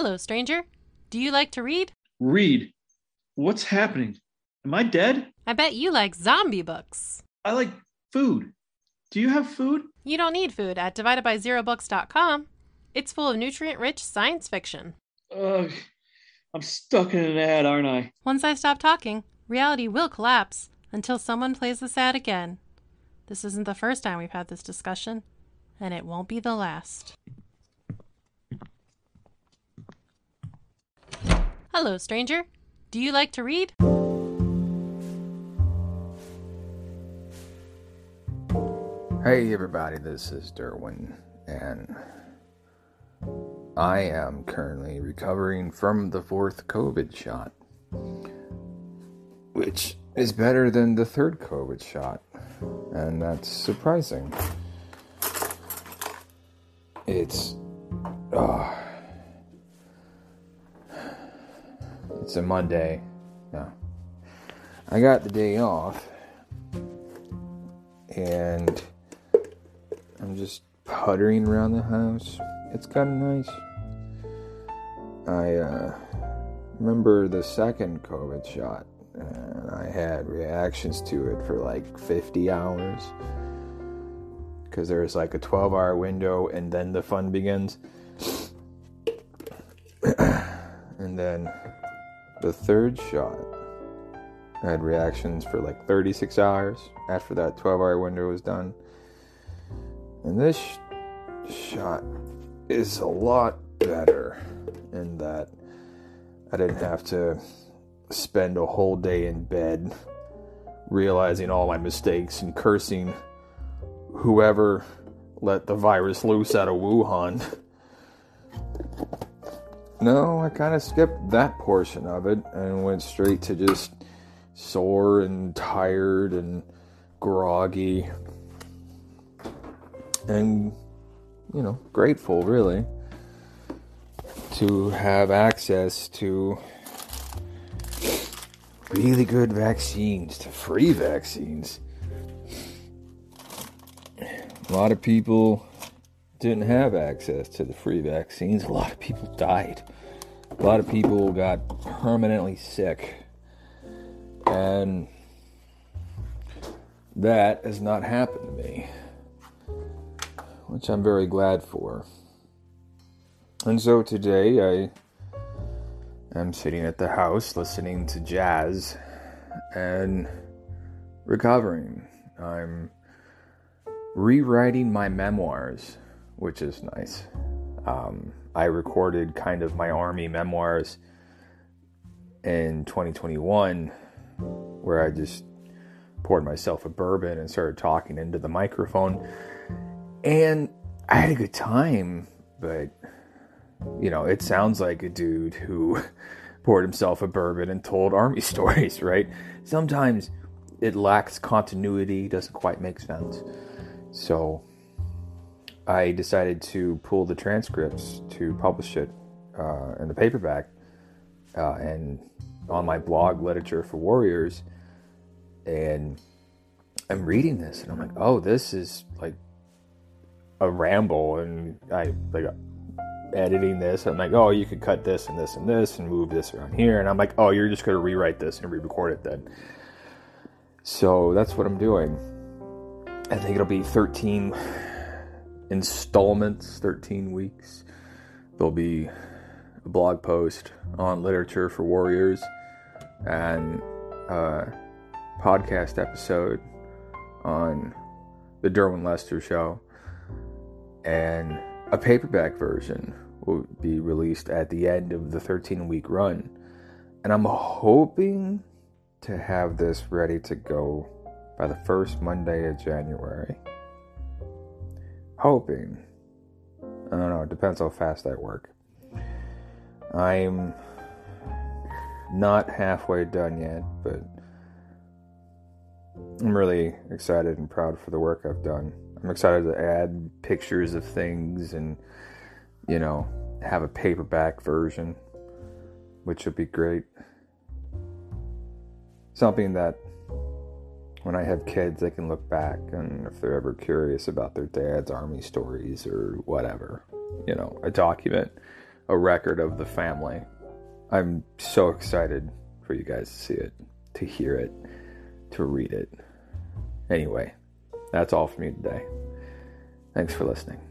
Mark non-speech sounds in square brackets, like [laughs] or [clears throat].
Hello, stranger. Do you like to read? Read. What's happening? Am I dead? I bet you like zombie books. I like food. Do you have food? You don't need food at dividedbyzerobooks.com. It's full of nutrient rich science fiction. Ugh. I'm stuck in an ad, aren't I? Once I stop talking, reality will collapse until someone plays this ad again. This isn't the first time we've had this discussion, and it won't be the last. Hello, stranger. Do you like to read? Hey everybody, this is Derwin, and I am currently recovering from the fourth COVID shot, which is better than the third COVID shot, and that's surprising. It's, uh, it's a Monday. No, I got the day off, and I'm just puttering around the house. It's kind of nice. I uh, remember the second COVID shot, and I had reactions to it for like 50 hours. Because there's like a 12 hour window, and then the fun begins. [clears throat] and then the third shot, I had reactions for like 36 hours after that 12 hour window was done. And this sh- shot is a lot better in that I didn't have to spend a whole day in bed realizing all my mistakes and cursing whoever let the virus loose out of Wuhan. [laughs] No, I kind of skipped that portion of it and went straight to just sore and tired and groggy and, you know, grateful really to have access to really good vaccines, to free vaccines. A lot of people didn't have access to the free vaccines. A lot of people died. A lot of people got permanently sick. And that has not happened to me, which I'm very glad for. And so today I am sitting at the house listening to jazz and recovering. I'm rewriting my memoirs, which is nice. Um, I recorded kind of my army memoirs in 2021 where I just poured myself a bourbon and started talking into the microphone. And I had a good time, but you know, it sounds like a dude who [laughs] poured himself a bourbon and told army [laughs] stories, right? Sometimes it lacks continuity, doesn't quite make sense. So I decided to pull the transcripts to publish it uh, in the paperback uh, and on my blog, Literature for Warriors. And I'm reading this and I'm like, oh, this is like a ramble. And I like editing this. I'm like, oh, you could cut this and this and this and move this around here. And I'm like, oh, you're just going to rewrite this and re record it then. So that's what I'm doing. I think it'll be 13 installments, 13 weeks. There'll be a blog post on literature for warriors and a podcast episode on the Derwin Lester show and a paperback version will be released at the end of the 13 week run. And I'm hoping to have this ready to go by the first Monday of January. Hoping. I don't know, it depends how fast I work. I'm not halfway done yet, but I'm really excited and proud for the work I've done. I'm excited to add pictures of things and, you know, have a paperback version, which would be great. Something that when I have kids, they can look back and if they're ever curious about their dad's army stories or whatever, you know, a document a record of the family. I'm so excited for you guys to see it, to hear it, to read it. Anyway, that's all for me today. Thanks for listening.